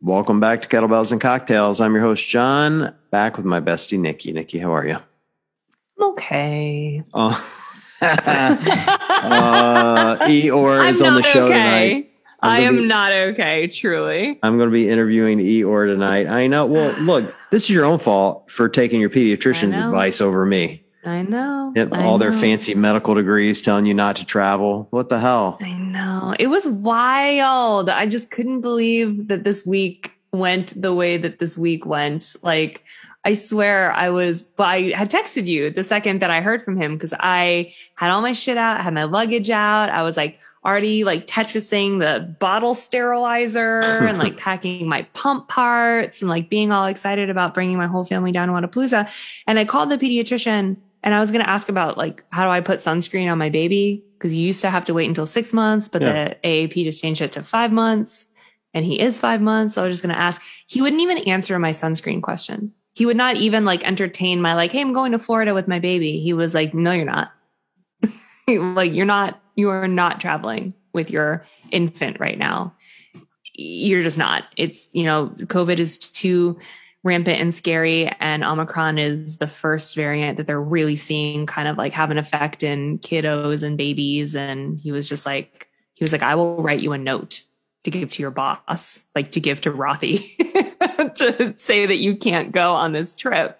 Welcome back to Kettlebells and Cocktails. I'm your host, John, back with my bestie, Nikki. Nikki, how are you? okay. Oh. uh, Eeyore is I'm on the show okay. tonight. I'm I am be- not okay, truly. I'm going to be interviewing Eeyore tonight. I know. Well, look, this is your own fault for taking your pediatrician's advice over me. I know. Yep, I all their fancy medical degrees telling you not to travel. What the hell? I know. It was wild. I just couldn't believe that this week went the way that this week went. Like, I swear I was, I had texted you the second that I heard from him because I had all my shit out, I had my luggage out. I was like already like Tetrising the bottle sterilizer and like packing my pump parts and like being all excited about bringing my whole family down to Wodapalooza. And I called the pediatrician and I was going to ask about like, how do I put sunscreen on my baby? Cause you used to have to wait until six months, but Yeah. the AAP just changed it to five months and he is five months. So I was just going to ask, he wouldn't even answer my sunscreen question. He would not even like entertain my like, Hey, I'm going to Florida with my baby. He was like, no, you're not. like you're not, you are not traveling with your infant right now. You're just not. It's, you know, COVID is too rampant and scary. And Omicron is the first variant that they're really seeing kind of like have an effect in kiddos and babies. And he was just like, he was like, I will write you a note to give to your boss, like to give to Rothy to say that you can't go on this trip.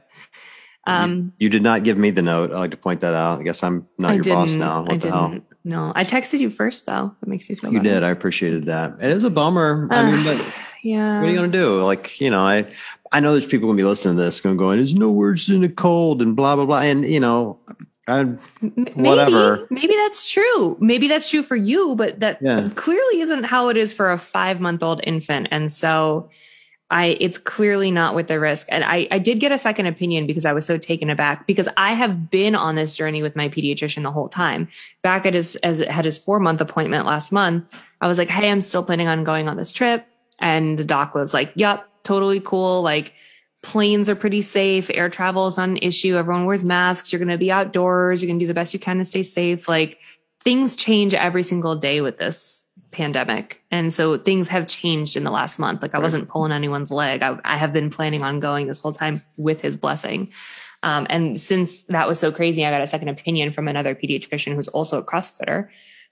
Um, You did not give me the note. I like to point that out. I guess I'm not I your boss now. What I the hell? No, I texted you first though. That makes you feel You better. did. I appreciated that. It is a bummer. I mean, but yeah. what are you going to do? Like, you know, I I know there's people going to be listening to this gonna going, there's no worse than the cold and blah, blah, blah. And, you know, I, whatever. Maybe, maybe that's true. Maybe that's true for you, but that Yeah. clearly isn't how it is for a five month old infant. And so I, it's clearly not with the risk. And I, I did get a second opinion because I was so taken aback because I have been on this journey with my pediatrician the whole time. Back at his, as it had his four month appointment last month, I was like, Hey, I'm still planning on going on this trip. And the doc was like, Yep, totally cool. Like, planes are pretty safe. Air travel is not an issue. Everyone wears masks. You're going to be outdoors. You're going to do the best you can to stay safe. Like things change every single day with this pandemic. And so things have changed in the last month. Like I wasn't pulling anyone's leg. I, I have been planning on going this whole time with his blessing. Um, and since that was so crazy, I got a second opinion from another pediatrician who's also a CrossFitter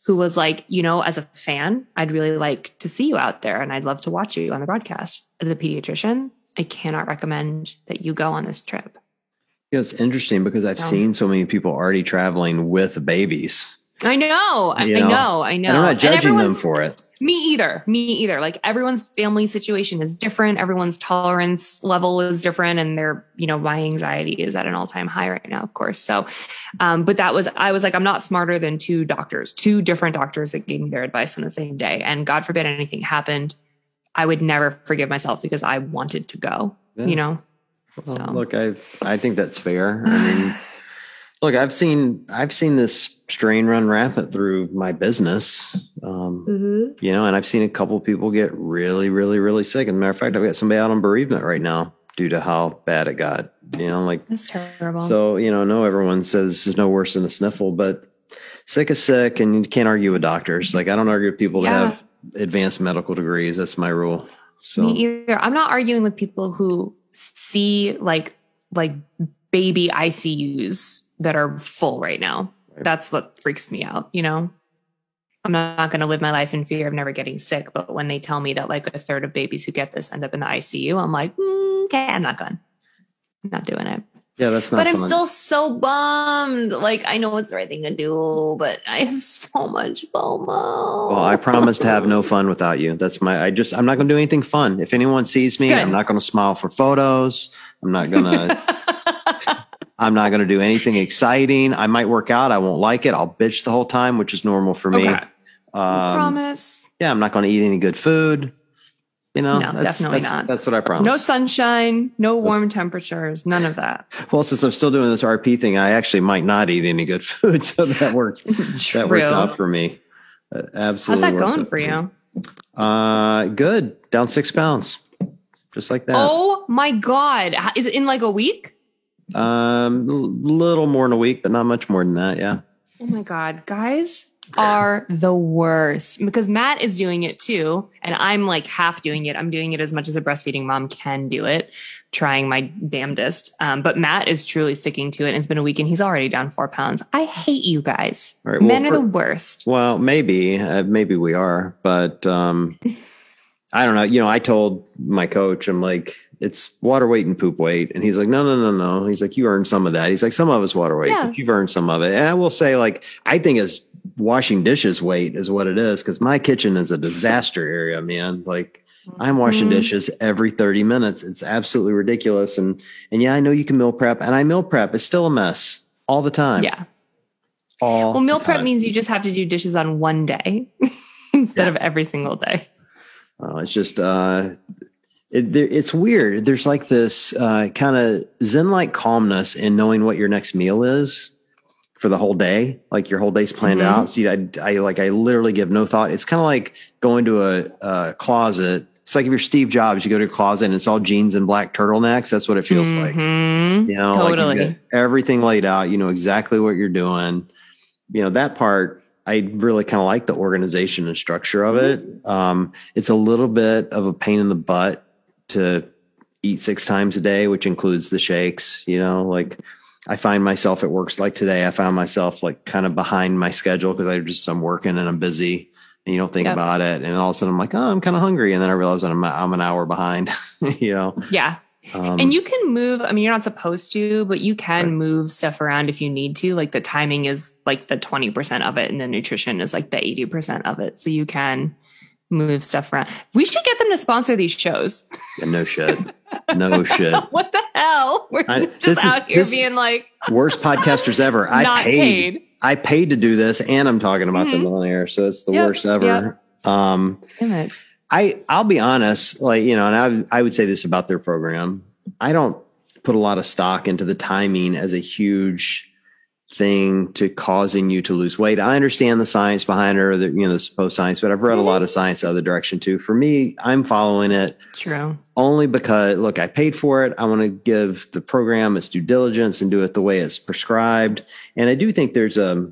who was like, you know, as a fan, I'd really like to see you out there and I'd love to watch you on the broadcast. As a pediatrician, I cannot recommend that you go on this trip. you know, it's interesting because I've Yeah. seen so many people already traveling with babies. I know, I, You I know, know, I know. And I'm not judging them for it. Me either. Me either. Like everyone's family situation is different. Everyone's tolerance level is different. And their, you know, my anxiety is at an all time high right now, of course. So, um, but that was, I was like, I'm not smarter than two doctors, two different doctors that gave me their advice on the same day. And God forbid anything happened. I would never forgive myself because I wanted to go, Yeah. you know? Well, So. Look, I I think that's fair. I mean, look, I've seen I've seen this strain run rampant through my business. Um, Mm-hmm. you know, and I've seen a couple of people get really, really, really sick. As a matter of fact, I've got somebody out on bereavement right now due to how bad it got. You know, like That's terrible. so. You know, no, everyone says there's no worse than a sniffle, but sick is sick, and you can't argue with doctors. Like I don't argue with people Yeah. that have advanced medical degrees. That's my rule. So Me either. I'm not arguing with people who see like like baby ICUs that are full right now. Right. That's what freaks me out, you know? I'm not going to live my life in fear of never getting sick, but when they tell me that like a third of babies who get this end up in the ICU, I'm like, mm, okay, I'm not going. I'm not doing it. yeah, that's not. but I'm still so bummed. Like I know it's the right thing to do, but I have so much FOMO. Well, I promise to have no fun without you. That's my. I just. I'm not going to do anything fun. If anyone sees me, Good. I'm not going to smile for photos. I'm not going to. I'm not going to do anything exciting. I might work out. I won't like it. I'll bitch the whole time, which is normal for me. Okay. Um, promise. Yeah, I'm not going to eat any good food. You know, No, definitely that's, not. That's what I promise. No sunshine, no warm temperatures, none of that. Well, since I'm still doing this RP thing, I actually might not eat any good food, so that works. That works out for me. That How's absolutely. that going out for me. you? Uh, good. Down six pounds, just like that. Oh my god! Is it in like a week? Um, a little more in a week, but not much more than that. Yeah. Oh my god, guys! are the worst because Matt is doing it too. And I'm like half doing it. I'm doing it as much as a breastfeeding mom can do it, trying my damnedest. Um, but Matt is truly sticking to it. And it's been a week and he's already down four pounds. I hate you guys. Right, well, Men are for- the worst. Well, maybe, uh, maybe we are, but um, I don't know. You know, I told my coach, I'm like, it's water weight and poop weight, and he's like, no, no, no, no. He's like, you earned some of that. He's like, some of it's water weight, Yeah. but you've earned some of it. And I will say, like, I think it's washing dishes weight is what it is because my kitchen is a disaster area, man. Like. I'm washing Mhm. dishes every 30 minutes. It's absolutely ridiculous. And and yeah, I know you can meal prep, and I meal prep. It's still a mess all the time. Yeah. All Well, meal prep means you just have to do dishes on one day instead Yeah. of every single day. Uh, it's just uh, it, it's weird. There's like this uh, kind of zen-like calmness in knowing what your next meal is for the whole day. Like your whole day's planned Mhm. out. See, I, I like I literally give no thought. It's kind of like going to a, a closet. It's like if you're Steve Jobs, you go to a closet and it's all jeans and black turtlenecks. That's what it feels like. Mhm. You know, like Totally. got everything laid out. You know exactly what you're doing. You know that part. I really kind of like the organization and structure of it. Um, it's a little bit of a pain in the butt to eat six times a day, which includes the shakes. You know, like I find myself at works like today. I found myself like kind of behind my schedule because I just I'm working and I'm busy, and you don't think Yep. about it. And all of a sudden I'm like, oh, I'm kind of hungry, and then I realize that I'm I'm an hour behind. you know, Yeah. Um, and you can move, I mean, you're not supposed to, but you can Right. move stuff around if you need to. Like the timing is like the 20% of it, and the nutrition is like the 80% of it. So you can move stuff around. We should get them to sponsor these shows. yeah, no shit, no shit. What the hell? We're I- just this is- out here being like worst podcasters ever. I paid, paid. I paid to do this, and I'm talking about Mhm. them on air, so it's the Yep, worst ever. Um, Damn it. I I'll be honest, like you know, and I I would say this about their program. I don't put a lot of stock into the timing as a huge thing to causing you to lose weight. I understand the science behind it, or the you know the supposed science, but I've read a lot of mm-hmm. science the other direction too. For me, I'm following it True. only because look i paid for it i want to give the program its due diligence and do it the way it's prescribed and i do think there's a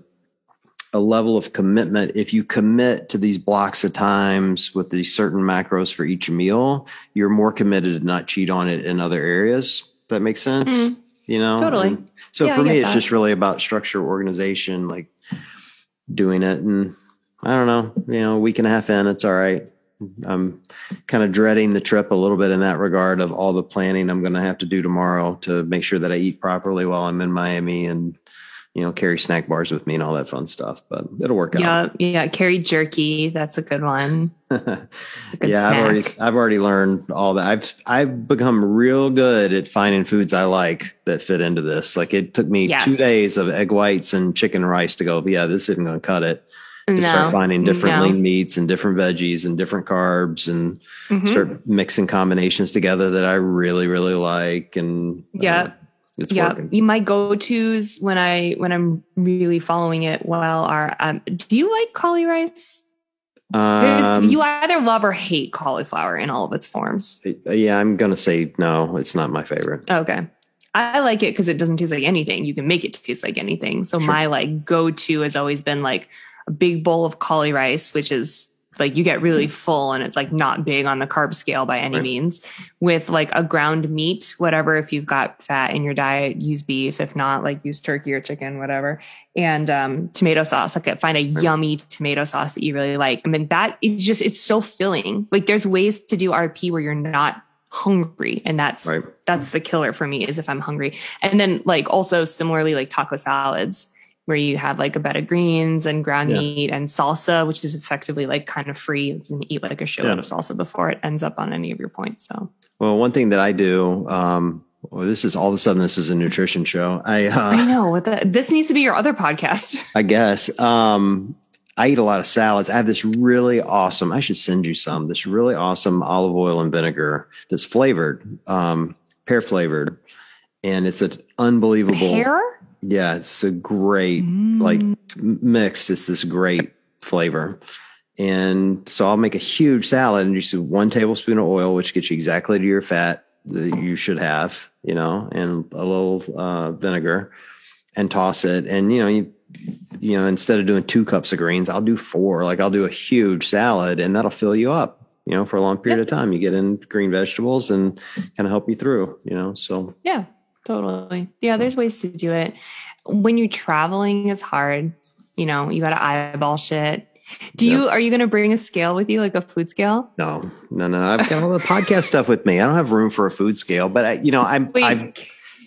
a level of commitment if you commit to these blocks of times with these certain macros for each meal you're more committed to not cheat on it in other areas that makes sense Mhm. you know Totally. And so Yeah, for me it's that. just really about structure organization like doing it and i don't know you know a week and a half in it's all right i'm kind of dreading the trip a little bit in that regard of all the planning i'm going to have to do tomorrow to make sure that i eat properly while i'm in miami and you know carry snack bars with me and all that fun stuff but it'll work out Yeah. Yeah. Carry jerky. That's a good one. yeah A good i've already i've already learned all that i've i've become real good at finding foods i like that fit into this like it took me Yes. two days of egg whites and chicken rice to go yeah this isn't going to cut it to No. start finding different No. lean meats and different veggies and different carbs and Mhm. start mixing combinations together that I really, really like. And uh, Yeah. It's yeah working. My go-to's when i when i'm really following it well are um do you like cauli rice Um, you either love or hate cauliflower in all of its forms yeah, I'm going to say no, it's not my favorite. okay i like it because it doesn't taste like anything you can make it taste like anything so Sure. my like go-to has always been like a big bowl of cauli rice which is like you get really full and it's like not big on the carb scale by any Right. means. With like a ground meat whatever if you've got fat in your diet use beef. If not like use turkey or chicken whatever. And um, tomato sauce. Like find a yummy tomato sauce that you really like. I mean that is just it's so filling. Like there's ways to do rp where you're not hungry and that's Right. that's the killer for me is if i'm hungry. And then like also similarly like taco salads where you have like a bed of greens and ground Yeah. meat and salsa, which is effectively like kind of free. You can eat like a shitload Yeah. of salsa before it ends up on any of your points. So Well, one thing that I do, um, well, this is all of a sudden this is a nutrition show. I, I uh, know what the, this needs to be your other podcast. I guess, um, I eat a lot of salads. I have this really awesome, I should send you some, this really awesome olive oil and vinegar that's flavored, um, pear flavored. And it's an unbelievable. Pear? Yeah, it's a great like Mm. m- mixed. It's this great flavor. And so I'll make a huge salad and just one tablespoon of oil, which gets you exactly to your fat that you should have, you know, and a little uh, vinegar and toss it. And, you know, you you know, instead of doing two cups of greens, I'll do four. Like I'll do a huge salad and that'll fill you up, you know, for a long period yep. of time. You get in green vegetables and kind of help you through, you know. So yeah, totally. Yeah, there's ways to do it. When you're traveling, it's hard. You know, you got to eyeball shit. Do you are you going to bring a scale with you, like a food scale? No, no, no. I've got all the podcast stuff with me. I don't have room for a food scale, but I, you know, I'm. I'm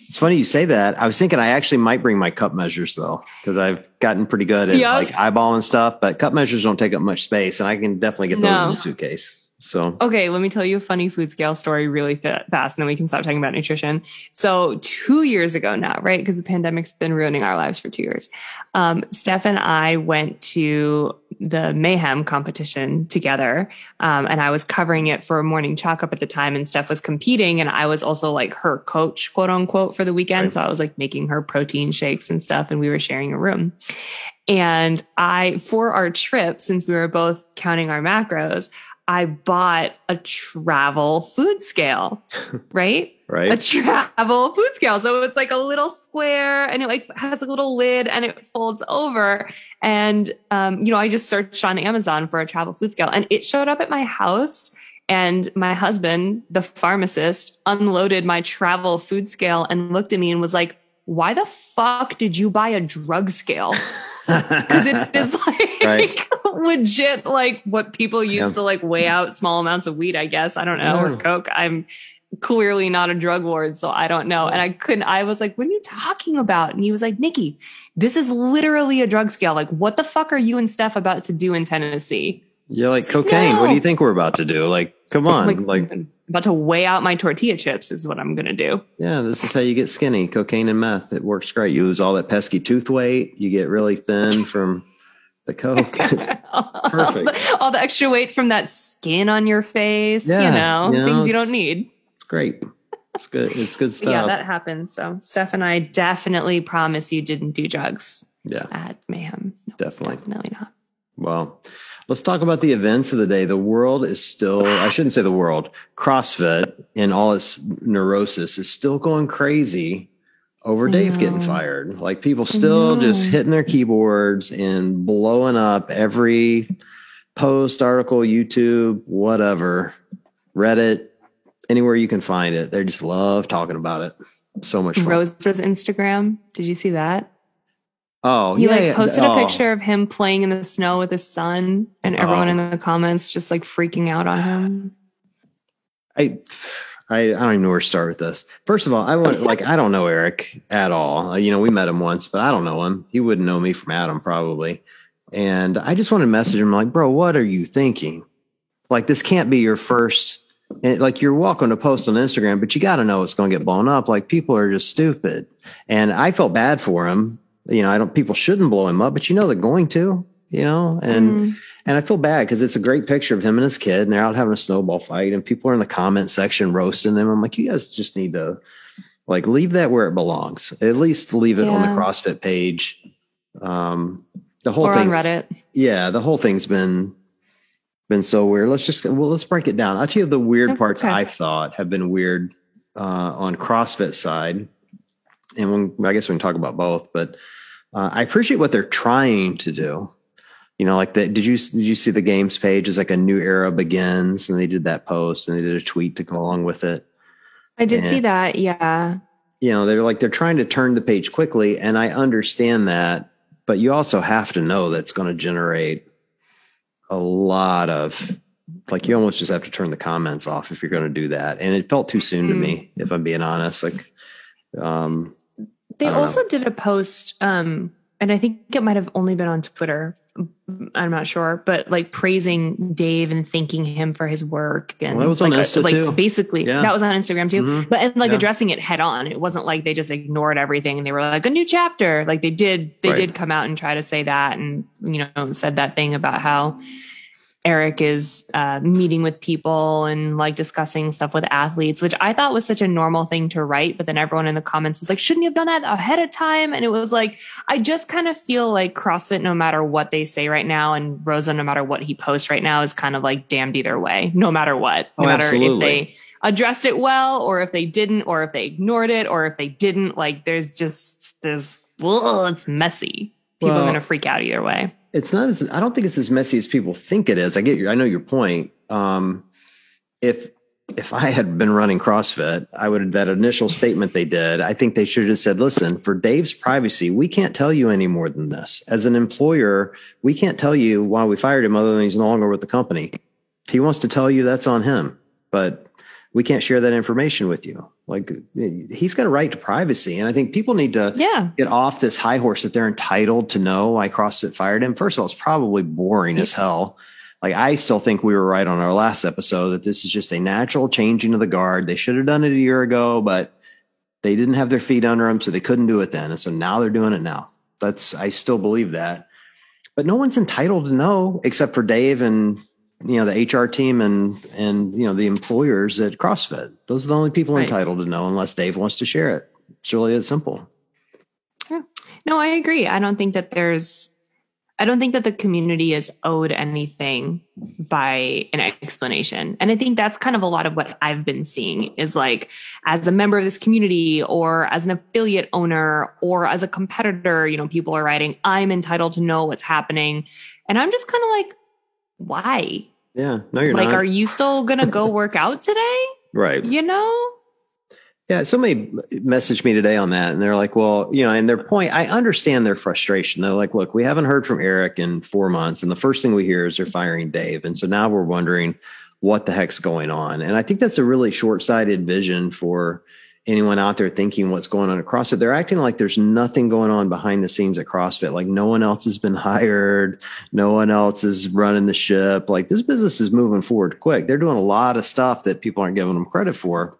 it's funny you say that. I was thinking I actually might bring my cup measures though, because I've gotten pretty good at yep. like eyeballing stuff. But cup measures don't take up much space, and I can definitely get those no. in the suitcase. So, okay, let me tell you a funny food scale story really fast, and then we can stop talking about nutrition. So, two years ago now, right? Because the pandemic's been ruining our lives for two years. Um, Steph and I went to the Mayhem competition together, um, and I was covering it for a Morning Chalk Up at the time, and Steph was competing, and I was also like her coach, quote unquote, for the weekend. Right. So I was like making her protein shakes and stuff, and we were sharing a room. And I, for our trip, since we were both counting our macros, I bought a travel food scale, right? right. A travel food scale. So it's like a little square and it like has a little lid and it folds over. And, um, you know, I just searched on Amazon for a travel food scale and it showed up at my house. And my husband, the pharmacist, unloaded my travel food scale and looked at me and was like, why the fuck did you buy a drug scale? Because it is like right. legit, like what people used yeah. to like weigh out small amounts of weed, I guess. I don't know, yeah. or coke. I'm clearly not a drug lord, so I don't know. And I couldn't, I was like, what are you talking about? And he was like, Nikki, this is literally a drug scale. Like, what the fuck are you and Steph about to do in Tennessee? Yeah, like cocaine. No. What do you think we're about to do? Like, come on. Like, like about to weigh out my tortilla chips is what I'm going to do. Yeah, this is how you get skinny. Cocaine and meth. It works great. You lose all that pesky tooth weight. You get really thin from the coke. perfect. all the extra weight from that skin on your face. Yeah, you know, you know things you don't need. It's great. It's good. It's good stuff. yeah, that happens. So Steph and I definitely promise you didn't do drugs. Yeah. At Mayhem. No, definitely. Definitely not. Well, let's talk about the events of the day. The world is still, I shouldn't say the world, CrossFit in all its neurosis is still going crazy over Dave getting fired. Like people still just hitting their keyboards and blowing up every post, article, YouTube, whatever, Reddit, anywhere you can find it. They just love talking about it. So much fun. Roza's Instagram. Did you see that? Oh, he yeah, like yeah. posted oh. a picture of him playing in the snow with his son, and oh. everyone oh. in the comments just like freaking out on him. I, I, I don't even know where to start with this. First of all, I want like I don't know Eric at all. Uh, you know, we met him once, but I don't know him. He wouldn't know me from Adam probably. And I just wanted to message him like, bro, what are you thinking? Like this can't be your first. And like you're welcome to post on Instagram, but you got to know it's going to get blown up. Like people are just stupid. And I felt bad for him you know, I don't, people shouldn't blow him up, but you know, they're going to, you know, and, mm. and I feel bad because it's a great picture of him and his kid and they're out having a snowball fight and people are in the comment section roasting them. I'm like, you guys just need to like leave that where it belongs. At least leave it yeah. on the CrossFit page. Um, the whole or thing, on Reddit. Yeah. The whole thing's been, been so weird. Let's just, well, let's break it down. I'll tell you the weird okay. parts I thought have been weird, uh, on CrossFit side and when, I guess we can talk about both, but uh, I appreciate what they're trying to do. You know, like that. Did you did you see the games page? Is like a new era begins, and they did that post and they did a tweet to go along with it. I did and, see that. Yeah. You know, they're like they're trying to turn the page quickly, and I understand that, but you also have to know that's going to generate a lot of like you almost just have to turn the comments off if you're going to do that and it felt too soon mm. to me if i'm being honest like um they also know. did a post, um, and I think it might have only been on Twitter. I'm not sure, but like praising Dave and thanking him for his work. And well, that was like, on Insta a, like too. basically yeah. that was on Instagram too. Mm-hmm. But and like yeah. addressing it head on. It wasn't like they just ignored everything and they were like a new chapter. Like they did, they right. did come out and try to say that and you know said that thing about how Eric is uh, meeting with people and like discussing stuff with athletes, which I thought was such a normal thing to write. But then everyone in the comments was like, shouldn't you have done that ahead of time? And it was like, I just kind of feel like CrossFit, no matter what they say right now, and Roza, no matter what he posts right now, is kind of like damned either way, no matter what, no oh, matter absolutely. if they addressed it well or if they didn't, or if they ignored it, or if they didn't. Like, there's just, there's, ugh, it's messy. People Well- are going to freak out either way. It's not as I don't think it's as messy as people think it is. I get your I know your point. Um, if if I had been running CrossFit, I would that initial statement they did. I think they should have said, "Listen, for Dave's privacy, we can't tell you any more than this. As an employer, we can't tell you why we fired him, other than he's no longer with the company. If he wants to tell you, that's on him. But we can't share that information with you. Like he's got a right to privacy, and I think people need to Yeah. get off this high horse that they're entitled to know why CrossFit fired him. First of all, it's probably boring as hell. Like I still think we were right on our last episode that this is just a natural changing of the guard. They should have done it a year ago, but they didn't have their feet under them, so they couldn't do it then. And so now they're doing it now. That's I still believe that. But no one's entitled to know except for Dave and you know the HR team and and you know the employers at CrossFit. Those are the only people Right. entitled to know unless Dave wants to share it. It's really that simple. No, I agree. I don't think that there's, I don't think that the community is owed anything by an explanation. And I think that's kind of a lot of what I've been seeing is like, as a member of this community or as an affiliate owner or as a competitor, you know, people are writing, I'm entitled to know what's happening. And I'm just kind of like, why? Yeah, no, you're like, not. are you still going to go work out today? right. You know? Yeah, somebody messaged me today on that, and they're like, "Well, you know," and their point, I understand their frustration. They're like, "Look, we haven't heard from Eric in four months, and the first thing we hear is they're firing Dave, and so now we're wondering what the heck's going on." And I think that's a really short-sighted vision for anyone out there thinking what's going on at CrossFit. They're acting like there's nothing going on behind the scenes at CrossFit. Like no one else has been hired, no one else is running the ship. Like this business is moving forward quick. They're doing a lot of stuff that people aren't giving them credit for.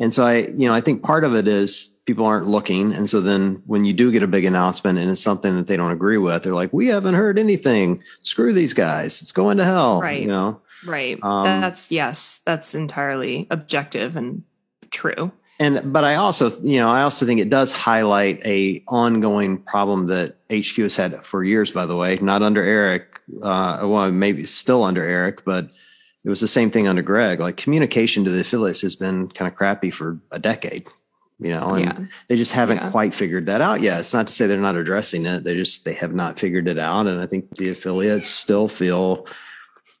And so I, you know, I think part of it is people aren't looking. And so then when you do get a big announcement and it's something that they don't agree with, they're like, we haven't heard anything. Screw these guys. It's going to hell. Right. You know? Right. Um, that's, yes, that's entirely objective and true. And but I also, you know, I also think it does highlight a ongoing problem that HQ has had for years. By the way, not under Eric, uh, well, maybe still under Eric, but it was the same thing under Greg. Like communication to the affiliates has been kind of crappy for a decade. You know, and Yeah. they just haven't Yeah. quite figured that out yet. It's not to say they're not addressing it; they just they have not figured it out. And I think the affiliates still feel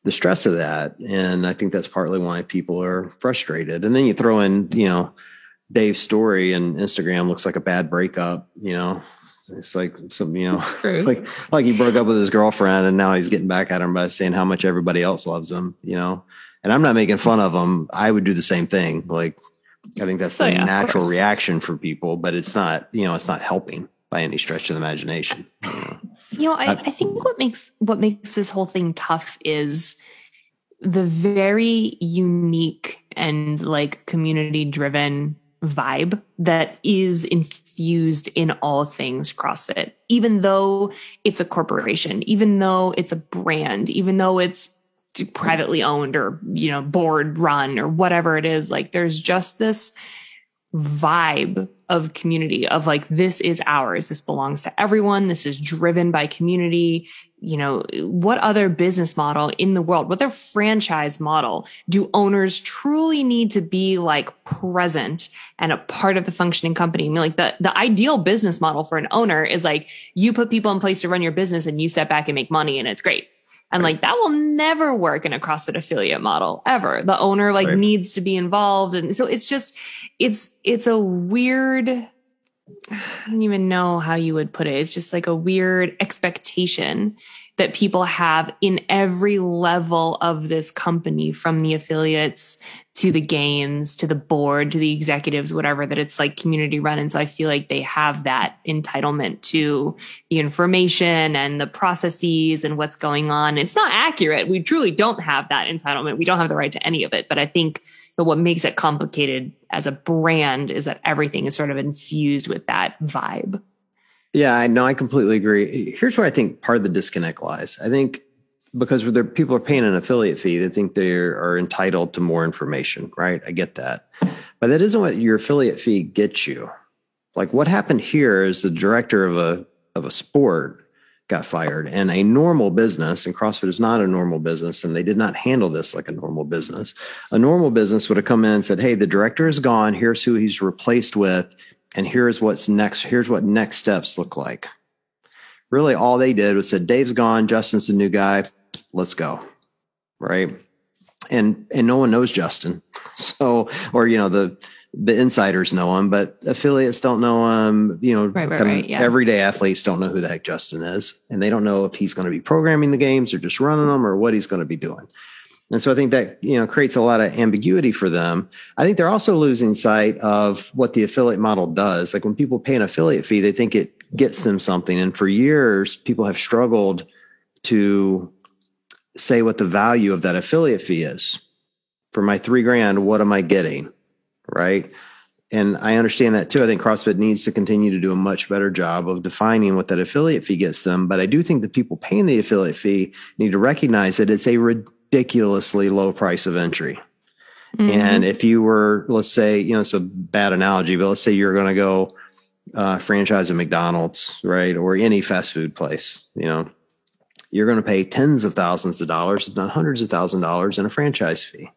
the stress of that, and I think that's partly why people are frustrated. And then you throw in, you know Dave's story and Instagram looks like a bad breakup, you know. It's like some, you know, like like he broke up with his girlfriend and now he's getting back at her by saying how much everybody else loves him, you know. And I'm not making fun of him. I would do the same thing. Like I think that's the Oh, yeah, natural reaction for people, but it's not, you know, it's not helping by any stretch of the imagination. you know. You know, I, I think what makes what makes this whole thing tough is the very unique and like community driven vibe that is infused in all things CrossFit. Even though it's a corporation, even though it's a brand, even though it's privately owned or you know board run or whatever it is like there's just this vibe of community of like this is ours. This belongs to everyone. This is driven by community. You know what other business model in the world what their franchise model do owners truly need to be like present and a part of the functioning company? I mean like the the ideal business model for an owner is like you put people in place to run your business and you step back and make money and it's great and like that will never work in a CrossFit affiliate model ever. The owner like Right. needs to be involved. And so it's just, it's, it's a weird, I don't even know how you would put it. It's just like a weird expectation that people have in every level of this company from the affiliates to the games to the board to the executives whatever that it's like community run. And so i feel like they have that entitlement to the information and the processes and what's going on. It's not accurate. We truly don't have that entitlement. We don't have the right to any of it. But i think that what makes it complicated as a brand is that everything is sort of infused with that vibe Yeah, I know. I completely agree. Here's where I think part of the disconnect lies. I think because people are paying an affiliate fee, they think they are entitled to more information, right? I get that. But that isn't what your affiliate fee gets you. Like what happened here is the director of a of a sport got fired and a normal business and CrossFit is not a normal business and they did not handle this like a normal business. A normal business would have come in and said, "Hey, the director is gone. Here's who he's replaced with and here's what's next here's what next steps look like really all they did was said, Dave's gone, Justin's the new guy, let's go. Right. And and no one knows Justin. So or you know, the the insiders know him, but affiliates don't know him. You know, right, right, right, yeah. everyday athletes don't know who the heck Justin is, and they don't know if he's going to be programming the games or just running them or what he's going to be doing. And so I think that you know creates a lot of ambiguity for them. I think they're also losing sight of what the affiliate model does. Like when people pay an affiliate fee, they think it gets them something. And for years, people have struggled to say what the value of that affiliate fee is. For my three grand, what am I getting? Right. And I understand that too. I think CrossFit needs to continue to do a much better job of defining what that affiliate fee gets them. But I do think the people paying the affiliate fee need to recognize that it's a ridiculously low price of entry. Mm-hmm. And if you were, let's say, you know, it's a bad analogy, but let's say you're going to go uh, franchise a McDonald's, right, or any fast food place, you know, you're going to pay tens of thousands of dollars, if not hundreds of thousand dollars, in a franchise fee,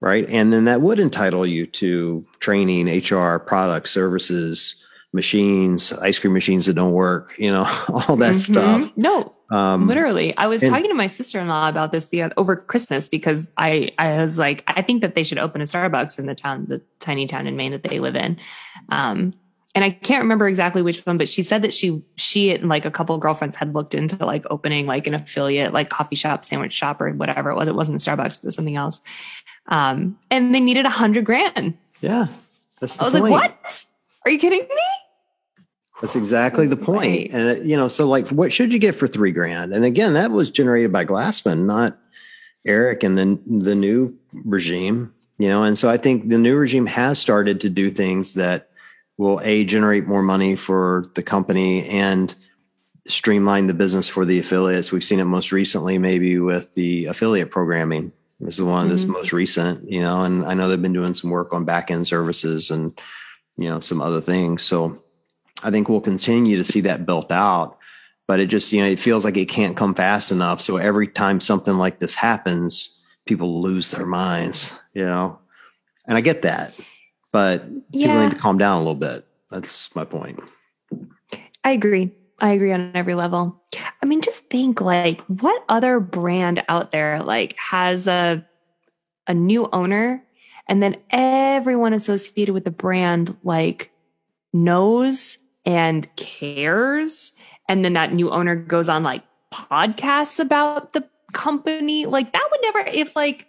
right? And then that would entitle you to training, HR, products, services, machines, ice cream machines that don't work, you know, all that mm-hmm. stuff. No, um, literally. I was and, talking to my sister in law about this the, over Christmas because I, I was like, I think that they should open a Starbucks in the town, the tiny town in Maine that they live in. Um, and I can't remember exactly which one, but she said that she she and like a couple of girlfriends had looked into like opening like an affiliate like coffee shop, sandwich shop, or whatever it was. It wasn't Starbucks, but it was something else. Um, and they needed a hundred grand. Yeah, I was point. like, "What? Are you kidding me?" That's exactly the point. Right. And you know, so like, what should you get for three grand? And again, that was generated by Glassman, not Eric and then the new regime. You know, and so I think the new regime has started to do things that will a generate more money for the company and streamline the business for the affiliates. We've seen it most recently, maybe with the affiliate programming. This is one mm-hmm. that's most recent, you know, and I know they've been doing some work on back end services and, you know, some other things. So I think we'll continue to see that built out, but it just, you know, it feels like it can't come fast enough. So every time something like this happens, people lose their minds, you know, and I get that but yeah. people need to calm down a little bit. That's my point. I agree. I agree on every level. I mean, just think like what other brand out there like has a a new owner and then everyone associated with the brand like knows and cares and then that new owner goes on like podcasts about the company like that would never if like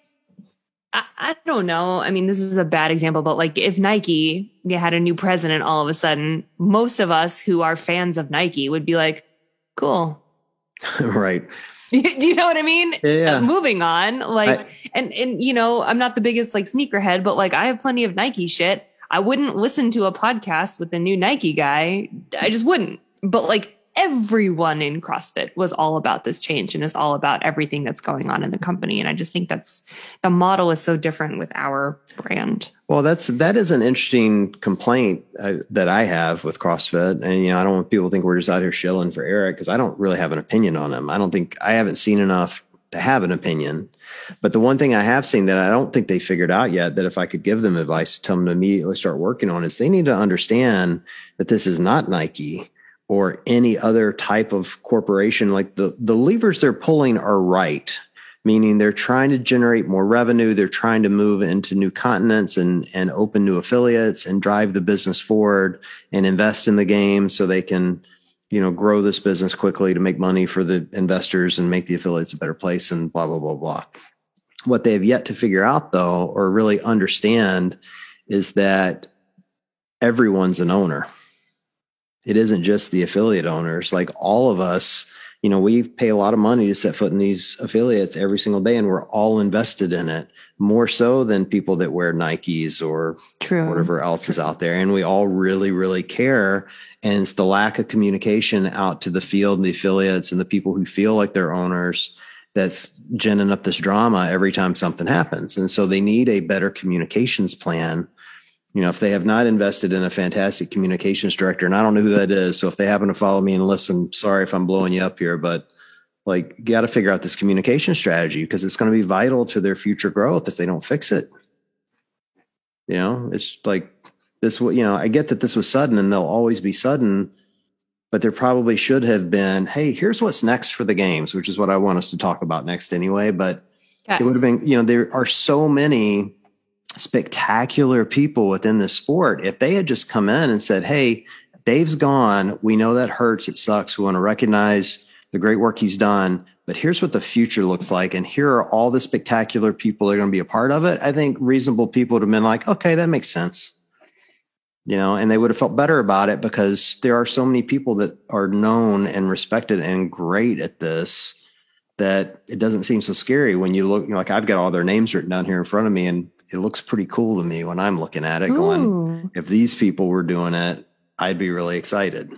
I, I, don't know. I mean, this is a bad example, but like if Nike had a new president all of a sudden, most of us who are fans of Nike would be like, cool. right. Do you know what I mean? Yeah. Uh, moving on. Like, I, and, and, you know, I'm not the biggest like sneakerhead, but like I have plenty of Nike shit. I wouldn't listen to a podcast with the new Nike guy. I just wouldn't. But like everyone in CrossFit was all about this change and is all about everything that's going on in the company. And I just think that's the model is so different with our brand. Well, that's that is an interesting complaint uh, that I have with CrossFit, and you know I don't want people to think we're just out here shilling for Eric because I don't really have an opinion on him. I don't think I haven't seen enough to have an opinion. But the one thing I have seen that I don't think they figured out yet that if I could give them advice to tell them to immediately start working on is they need to understand that this is not Nike or any other type of corporation like the the levers they're pulling are right meaning they're trying to generate more revenue they're trying to move into new continents and and open new affiliates and drive the business forward and invest in the game so they can you know grow this business quickly to make money for the investors and make the affiliates a better place and blah blah blah blah. What they have yet to figure out though or really understand is that everyone's an owner. It isn't just the affiliate owners. Like all of us you know we pay a lot of money to set foot in these affiliates every single day and we're all invested in it more so than people that wear nikes or True. whatever else True. is out there and we all really really care and it's the lack of communication out to the field and the affiliates and the people who feel like they're owners that's ginning up this drama every time something happens and so they need a better communications plan you know, if they have not invested in a fantastic communications director, and I don't know who that is. So if they happen to follow me and listen, sorry if I'm blowing you up here, but like, you got to figure out this communication strategy because it's going to be vital to their future growth if they don't fix it. You know, it's like this, you know, I get that this was sudden and they'll always be sudden, but there probably should have been, hey, here's what's next for the games, which is what I want us to talk about next anyway. But okay. it would have been, you know, there are so many spectacular people within the sport. If they had just come in and said, hey, Dave's gone. We know that hurts. It sucks. We want to recognize the great work he's done. But here's what the future looks like. And here are all the spectacular people that are going to be a part of it. I think reasonable people would have been like, okay, that makes sense you know, and they would have felt better about it because there are so many people that are known and respected and great at this that it doesn't seem so scary when you look you know, like I've got all their names written down here in front of me and it looks pretty cool to me when I'm looking at it Ooh. going if these people were doing it I'd be really excited.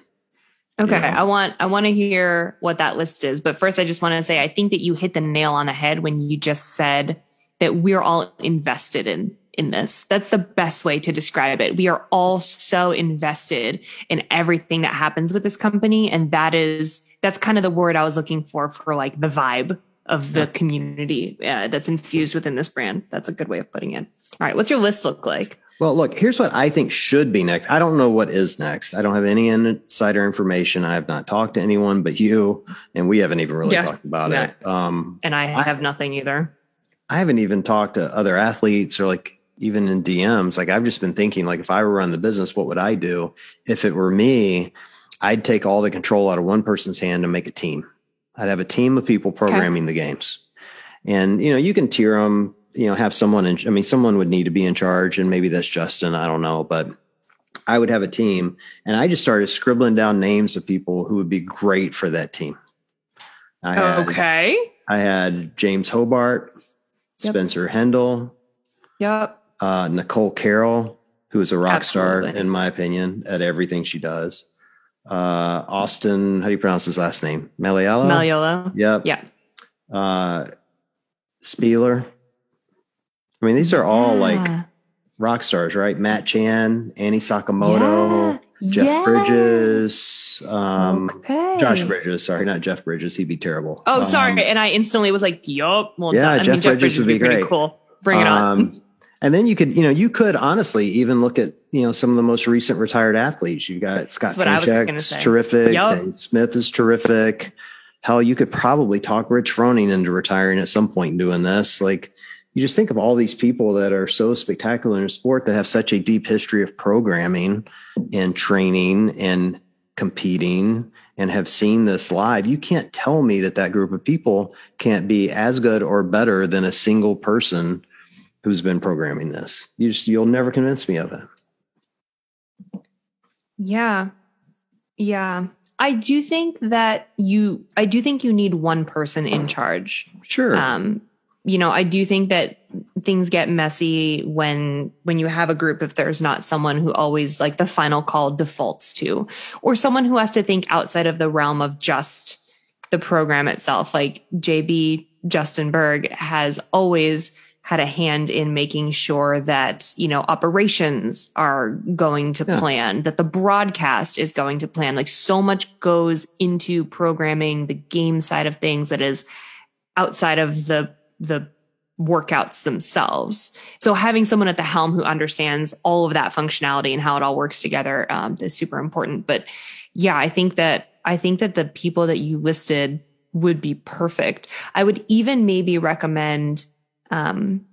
Okay, you know? I want I want to hear what that list is, but first I just want to say I think that you hit the nail on the head when you just said that we're all invested in in this. That's the best way to describe it. We are all so invested in everything that happens with this company. And that is, that's kind of the word I was looking for, for like the vibe of the community uh, that's infused within this brand. That's a good way of putting it. All right. What's your list look like? Well, look, here's what I think should be next. I don't know what is next. I don't have any insider information. I have not talked to anyone but you, and we haven't even really yeah. talked about yeah. it. Um, and I have I, nothing either. I haven't even talked to other athletes or like even in DMs, like I've just been thinking, like if I were run the business, what would I do? If it were me, I'd take all the control out of one person's hand and make a team. I'd have a team of people programming okay. the games, and you know you can tier them. You know, have someone in. I mean, someone would need to be in charge, and maybe that's Justin. I don't know, but I would have a team, and I just started scribbling down names of people who would be great for that team. I had, okay. I had James Hobart, yep. Spencer Hendel. Yep uh, Nicole Carroll, who is a rock Absolutely. star in my opinion at everything she does. Uh, Austin, how do you pronounce his last name? Malleolo. Malleolo. Yep. Yeah. Uh, Spealler. I mean, these are all yeah. like rock stars, right? Matt Chan, Annie Sakamoto, yeah. Jeff yeah. Bridges, um, okay. Josh Bridges. Sorry, not Jeff Bridges. He'd be terrible. Oh, um, sorry. And I instantly was like, "Yup." Well, yeah, Jeff, mean, Jeff, Bridges, Bridges would be, be great. Cool. Bring it um, on. And then you could, you know, you could honestly even look at, you know, some of the most recent retired athletes. You've got Scott Panchik's terrific. Yep. Smith is terrific. Hell, you could probably talk Rich Froning into retiring at some point doing this. Like, you just think of all these people that are so spectacular in sport that have such a deep history of programming and training and competing and have seen this live. You can't tell me that that group of people can't be as good or better than a single person who's been programming this. You just you'll never convince me of it. Yeah. Yeah. I do think that you I do think you need one person in charge. Sure. Um you know, I do think that things get messy when when you have a group if there's not someone who always like the final call defaults to or someone who has to think outside of the realm of just the program itself. Like JB Justin Bergh has always had a hand in making sure that, you know, operations are going to yeah. plan, that the broadcast is going to plan. Like so much goes into programming the game side of things that is outside of the, the workouts themselves. So having someone at the helm who understands all of that functionality and how it all works together um, is super important. But yeah, I think that I think that the people that you listed would be perfect. I would even maybe recommend um,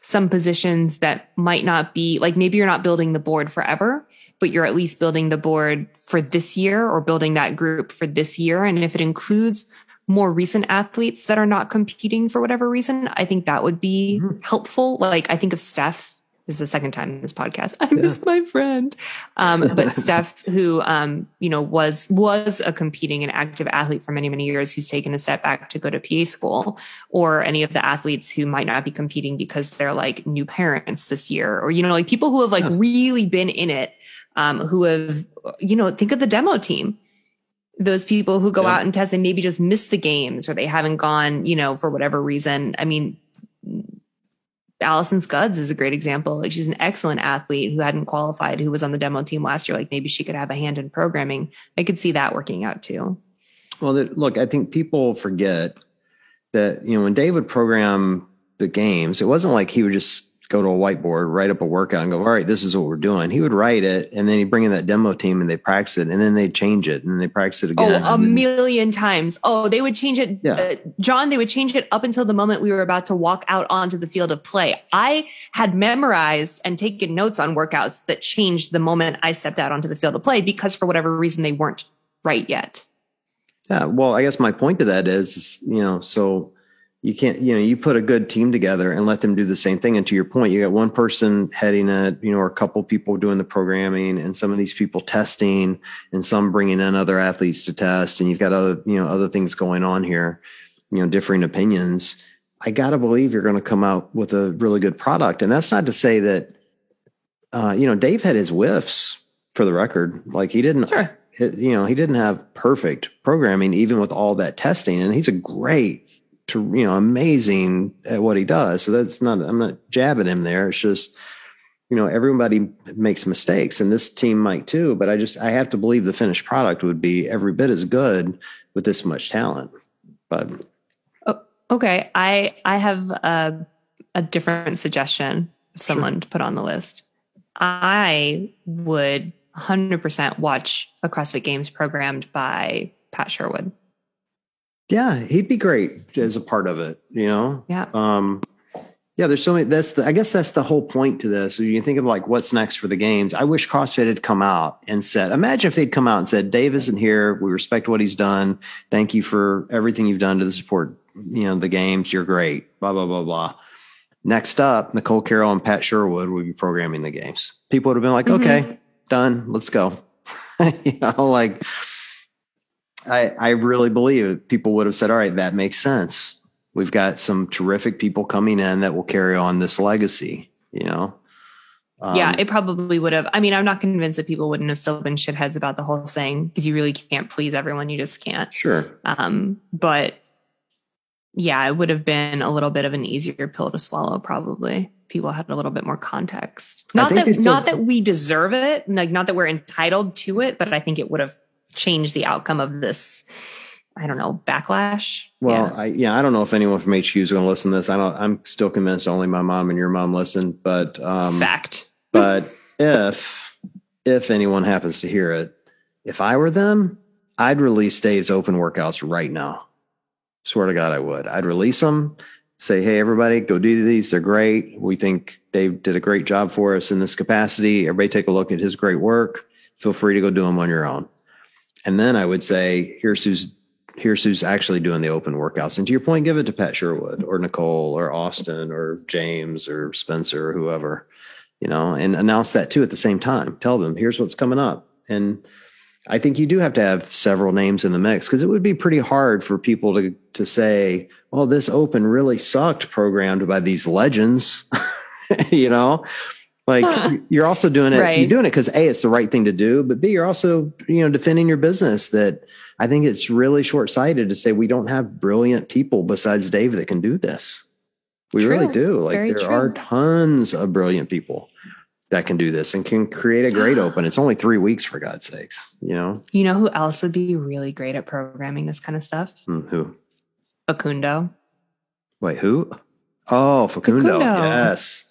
some positions that might not be like maybe you're not building the board forever, but you're at least building the board for this year or building that group for this year. And if it includes more recent athletes that are not competing for whatever reason, I think that would be mm-hmm. helpful. Like I think of Steph this is the second time in this podcast. I yeah. miss my friend. Um, but Steph, who, um, you know, was, was a competing and active athlete for many, many years, who's taken a step back to go to PA school or any of the athletes who might not be competing because they're like new parents this year or, you know, like people who have like yeah. really been in it, um, who have, you know, think of the demo team those people who go yeah. out and test and maybe just miss the games or they haven't gone, you know, for whatever reason. I mean, Allison Scudds is a great example. Like she's an excellent athlete who hadn't qualified, who was on the demo team last year. Like maybe she could have a hand in programming. I could see that working out too. Well, look, I think people forget that you know when Dave would program the games, it wasn't like he would just go to a whiteboard, write up a workout, and go, all right, this is what we're doing. He would write it, and then he'd bring in that demo team, and they practice it, and then they change it, and they practice it again. Oh, a million times. Oh, they would change it, Yeah. uh, John. They would change it up until the moment we were about to walk out onto the field of play. I had memorized and taken notes on workouts that changed the moment I stepped out onto the field of play because for whatever reason they weren't right yet. Yeah, well, I guess my point to that is, is, you know, so you can't, you know, you put a good team together and let them do the same thing. And to your point, you got one person heading it, you know, or a couple people doing the programming, and some of these people testing, and some bringing in other athletes to test, and you've got other, you know, other things going on here, you know, differing opinions. I got to believe you're going to come out with a really good product, and that's not to say that, uh, you know, Dave had his whiffs for the record. Like he didn't Sure. you know, he didn't have perfect programming, even with all that testing. And he's a great, to you know, amazing at what he does. So that's not. I'm not jabbing him there. It's just, you know, everybody makes mistakes, and this team might too. But I just, I have to believe the finished product would be every bit as good with this much talent. But Okay, I I have a a different suggestion of someone to put on the list. I would 100% watch a CrossFit Games programmed by Pat Sherwood. Yeah, he'd be great as a part of it. You know, Yeah. Um, yeah, there's so many. That's the. I guess that's the whole point to this. So you think of like what's next for the games. I wish CrossFit had come out and said, imagine if they'd come out and said, Dave isn't here. We respect what he's done. Thank you for everything you've done to the support, you know, the games. You're great. Blah blah blah blah. Next up, Nicole Carroll and Pat Sherwood would be programming the games. People would have been like, Mhm. okay, done. Let's go. you know, like I I really believe people would have said, all right, that makes sense. We've got some terrific people coming in that will carry on this legacy, you know? Um, yeah, it probably would have. I mean, I'm not convinced that people wouldn't have still been shitheads about the whole thing because you really can't please everyone. You just can't. sure. Um, but yeah, it would have been a little bit of an easier pill to swallow, probably. People had a little bit more context. Not that still- not that we deserve it, like not that we're entitled to it, but I think it would have changed the outcome of this, I don't know, backlash. Well, Yeah. I, yeah, I don't know if anyone from HQ is going to listen to this. I don't, I'm still convinced only my mom and your mom listen, but, um, fact. but if, if anyone happens to hear it, if I were them, I'd release Dave's open workouts right now. Swear to God, I would. I'd release them, say, hey, everybody, go do these. They're great. We think Dave did a great job for us in this capacity. Everybody take a look at his great work. Feel free to go do them on your own. And then I would say, here's who's here's who's actually doing the open workouts. And to your point, give it to Pat Sherwood or Nicole or Austin or James or Spencer or whoever, you know, and announce that too at the same time. Tell them, here's what's coming up. And I think you do have to have several names in the mix because it would be pretty hard for people to to say, "Well, this open really sucked," programmed by these legends. you know, like you're also doing it. You're doing it because a, it's the right thing to do, but b, you're also you know defending your business. That I think it's really short sighted to say we don't have brilliant people besides Dave that can do this. We really do. Like Very there true. are tons of brilliant people that can do this and can create a great open. It's only three weeks for God's sakes. You know You know who else would be really great at programming this kind of stuff? Hmm, who? Facundo. Wait, who? Oh, Facundo. Facundo. Yes.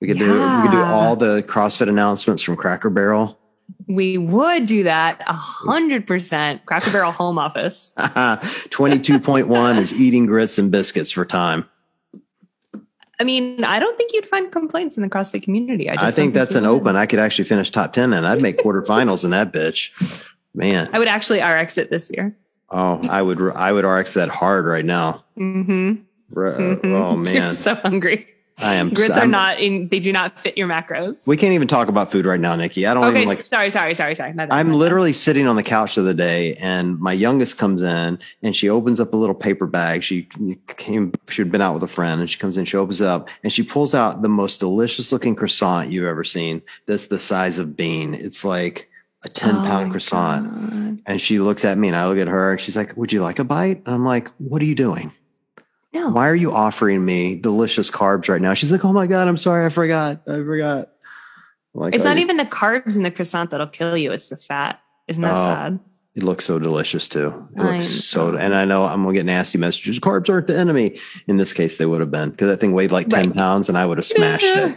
We could do we could do all the CrossFit announcements from Cracker Barrel. We would do that a hundred percent. Cracker Barrel home office. 22.1 is eating grits and biscuits for time. I mean, I don't think you'd find complaints in the CrossFit community. I, I, think that's an open. I could actually finish top 10 and I'd make quarterfinals in that bitch. Man. I would actually RX it this year. Oh, I would I would RX that hard right now. Mm-hmm. Mhm. Oh man. so hungry. I am grids are I'm- not in. They do not fit your macros. We can't even talk about food right now, Nikki. I don't okay, even like sorry, sorry, sorry, sorry. Bad, I'm literally sitting on the couch the other day, and my youngest comes in, and she opens up a little paper bag. She came, she had been out with a friend, and she comes in, she opens it up, and she pulls out the most delicious looking croissant you've ever seen. That's the size of bean. It's like a ten oh pound my croissant. God. And she looks at me, and I look at her, and she's like, "Would you like a bite?" And I'm like, "What are you doing? No, Why are you offering me delicious carbs right now?" She's like, "Oh my god, I'm sorry, I forgot, I forgot." I'm like, it's "Oh, not you- even the carbs in the croissant that'll kill you. It's the fat. Isn't that Oh. sad? It looks so delicious too. It I looks so, and I know I'm gonna get nasty messages. Carbs aren't the enemy. In this case, they would have been because that thing weighed like ten Right. pounds, and I would have smashed it.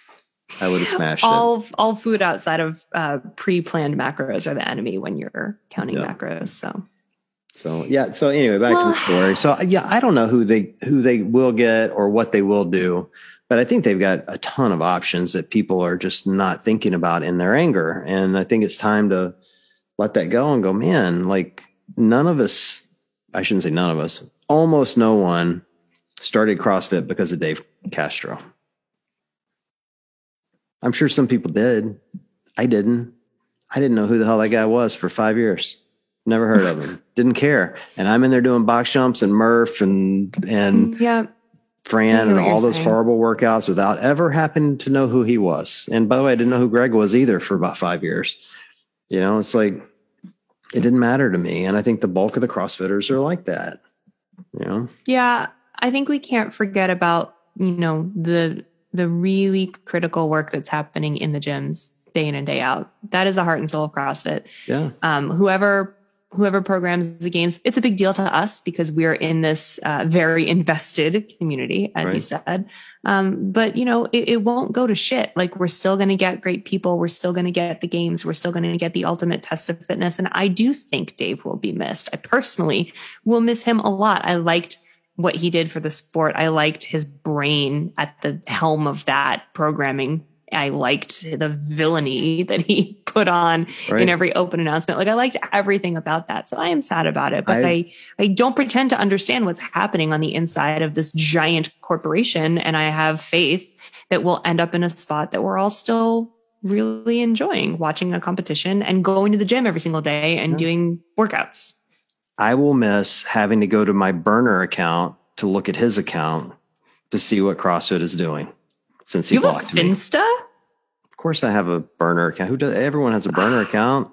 I would have smashed it. all all food outside of uh, pre-planned macros are the enemy when you're counting Yeah. macros. So So yeah. So anyway, back to the story. So yeah, I don't know who they who they will get or what they will do, but I think they've got a ton of options that people are just not thinking about in their anger, and I think it's time to let that go and go. Man, like none of us. I shouldn't say none of us. Almost no one started CrossFit because of Dave Castro. I'm sure some people did. I didn't. I didn't know who the hell that guy was for five years. Never heard of him. Didn't care. And I'm in there doing box jumps and Murph and and yeah, Fran and all those saying. horrible workouts without ever happening to know who he was. And by the way, I didn't know who Greg was either for about five years. You know, it's like it didn't matter to me. And I think the bulk of the CrossFitters are like that. You know? yeah. I think we can't forget about you know the the really critical work that's happening in the gyms day in and day out. That is the heart and soul of CrossFit. Yeah. um, whoever whoever programs the games it's a big deal to us because we're in this uh, very invested community as you said. Um, but you know it, it won't go to shit. Like we're still going to get great people. We're still going to get the games. We're still going to get the ultimate test of fitness. And i do think dave will be missed. I personally will miss him a lot. I liked what he did for the sport. I liked his brain at the helm of that programming I liked the villainy that he put on Right. in every open announcement. Like I liked everything about that. So I am sad about it, but I- I, I, don't pretend to understand what's happening on the inside of this giant corporation. And I have faith that we'll end up in a spot that we're all still really enjoying watching a competition and going to the gym every single day and Yeah. doing workouts. I will miss having to go to my burner account to look at his account to see what CrossFit is doing since he You have a blocked me. Course, I have a burner account. Who does? Everyone has a burner account.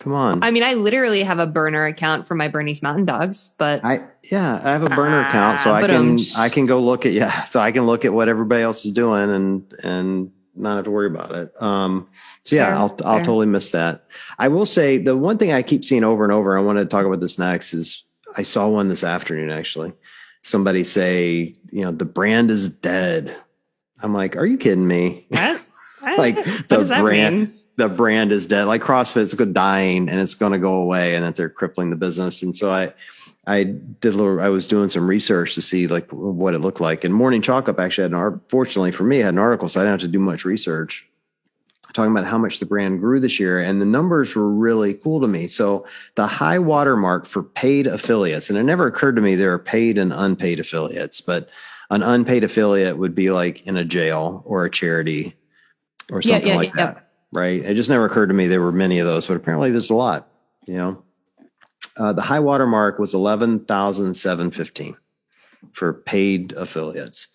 Come on. I mean, I literally have a burner account for my Bernese Mountain Dogs, but I yeah, I have a burner Ah, account, so I can um, I can go look at yeah, so I can look at what everybody else is doing and and not have to worry about it. Um, so yeah, Fair, I'll I'll fair. totally miss that. I will say the one thing I keep seeing over and over. I wanted to talk about this next. Is I saw one this afternoon actually. Somebody say you know the brand is dead. I'm like, are you kidding me? Like, the brand- mean? the brand is dead. Like CrossFit's dying and it's going to go away and that they're crippling the business. And so I, I did a little, I was doing some research to see like what it looked like. And Morning Chalk Up actually had an art, fortunately for me, had an article, so I didn't have to do much research talking about how much the brand grew this year. And the numbers were really cool to me. So the high watermark for paid affiliates, and it never occurred to me there are paid and unpaid affiliates, but an unpaid affiliate would be like in a jail or a charity or something yeah, like yeah. that right? It just never occurred to me there were many of those, but apparently there's a lot. You know, uh, the high water mark was eleven thousand seven fifteen for paid affiliates.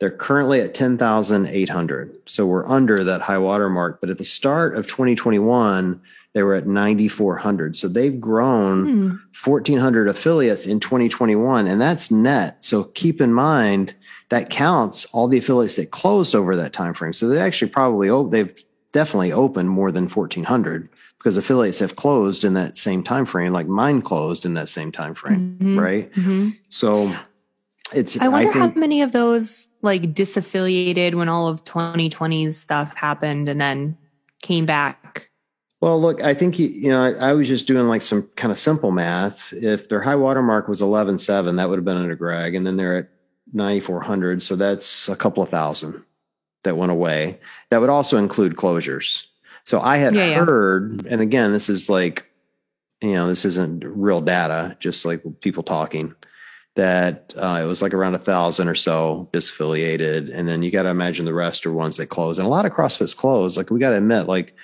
They're currently at ten thousand eight hundred, so we're under that high water mark. But at the start of 2021, they were at ninety four hundred. So they've grown. Hmm. 1400 affiliates in 2021 and that's net so keep in mind that counts all the affiliates that closed over that time frame so they actually probably oh they've definitely opened more than 1400 because affiliates have closed in that same time frame like mine closed in that same time frame Mhm. right Mhm. so it's I wonder think, how many of those like disaffiliated when all of 2020's stuff happened and then came back. Well, look, I think you, you know, I, I was just doing like some kind of simple math. If their high water mark was eleven seven, that would have been under Greg, and then they're at ninety four hundred, so that's a couple of thousand that went away. That would also include closures. So I had Yeah, yeah. heard, and again, this is like, you know, this isn't real data, just like people talking. That uh, it was like around a thousand or so disaffiliated, and then you got to imagine the rest are ones that close, and a lot of CrossFit's closed. Like we got to admit, like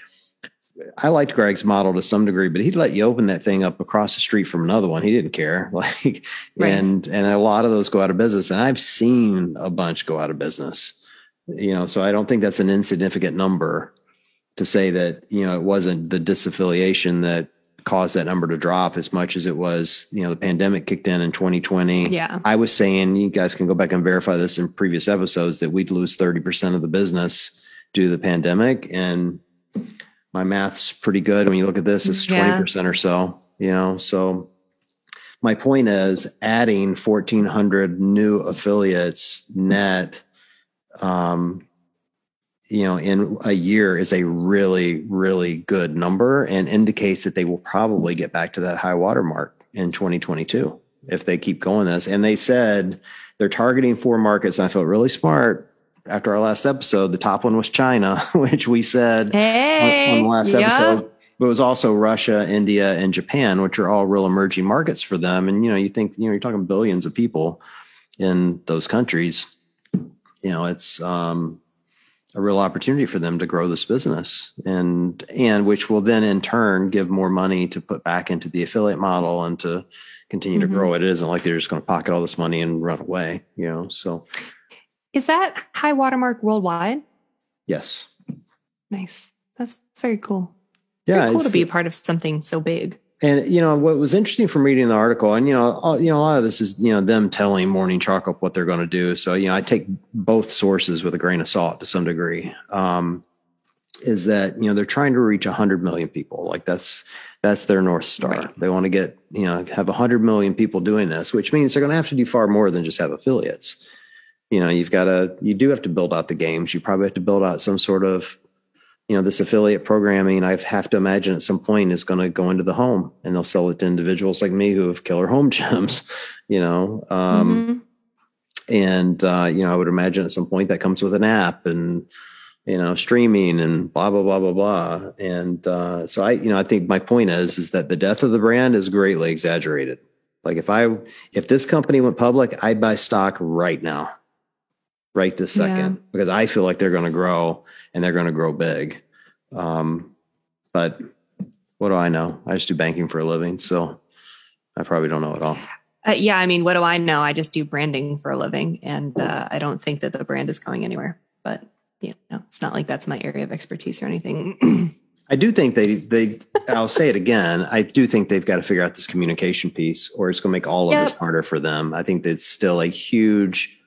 I liked Greg's model to some degree, but he'd let you open that thing up across the street from another one. He didn't care. Like, Right. and and a lot of those go out of business, and I've seen a bunch go out of business. You know, so I don't think that's an insignificant number to say that you know it wasn't the disaffiliation that caused that number to drop as much as it was. You know, the pandemic kicked in in 2020. Yeah. I was saying, you guys can go back and verify this in previous episodes that we'd lose 30% of the business due to the pandemic. And my math's pretty good. When you look at this, it's Yeah. 20% or so, you know, so my point is adding 1400 new affiliates net, um, you know, in a year is a really, really good number and indicates that they will probably get back to that high water mark in 2022 if they keep going this. And they said they're targeting four markets. And I felt really smart after our last episode. The top one was China, which we said Hey, on, the last yeah. episode. But it was also Russia, India, and Japan, which are all real emerging markets for them. And you know, you think you know you're talking billions of people in those countries. You know, it's um, a real opportunity for them to grow this business, and and which will then in turn give more money to put back into the affiliate model and to continue Mhm. to grow it. It isn't like they're just going to pocket all this money and run away. You know, so Is that high watermark worldwide? yes, Nice. That's very cool. yeah, Very cool to be a part of something so big. And you know what was interesting from reading the article, and you know, all, you know, a lot of this is you know them telling Morning Chalk Up what they're going to do. So you know, I take both sources with a grain of salt to some degree. Um, is that you know they're trying to reach 100 million people? Like that's that's their north star. Right. They want to get you know have 100 million people doing this, which means they're going to have to do far more than just have affiliates. You know, you've got to you do have to build out the games. You probably have to build out some sort of you know, this affiliate programming, I have to imagine at some point is going to go into the home and they'll sell it to individuals like me who have killer home gyms, you know. Um, Mhm. And, uh, you know, I would imagine at some point that comes with an app and, you know, streaming and blah, blah, blah, blah, blah. And uh, so I, you know, I think my point is, is that the death of the brand is greatly exaggerated. Like if I, if this company went public, I'd buy stock right now, right this second, Yeah. because I feel like they're going to grow and they're going to grow big. Um, but what do I know? I just do banking for a living. So I probably don't know at all. Uh, yeah, I mean, what do I know? I just do branding for a living, and uh, I don't think that the brand is going anywhere. But you know, it's not like that's my area of expertise or anything. I do think they they I'll say it again. I do think they've got to figure out this communication piece or it's going to make all of this harder for them. I think that's still a huge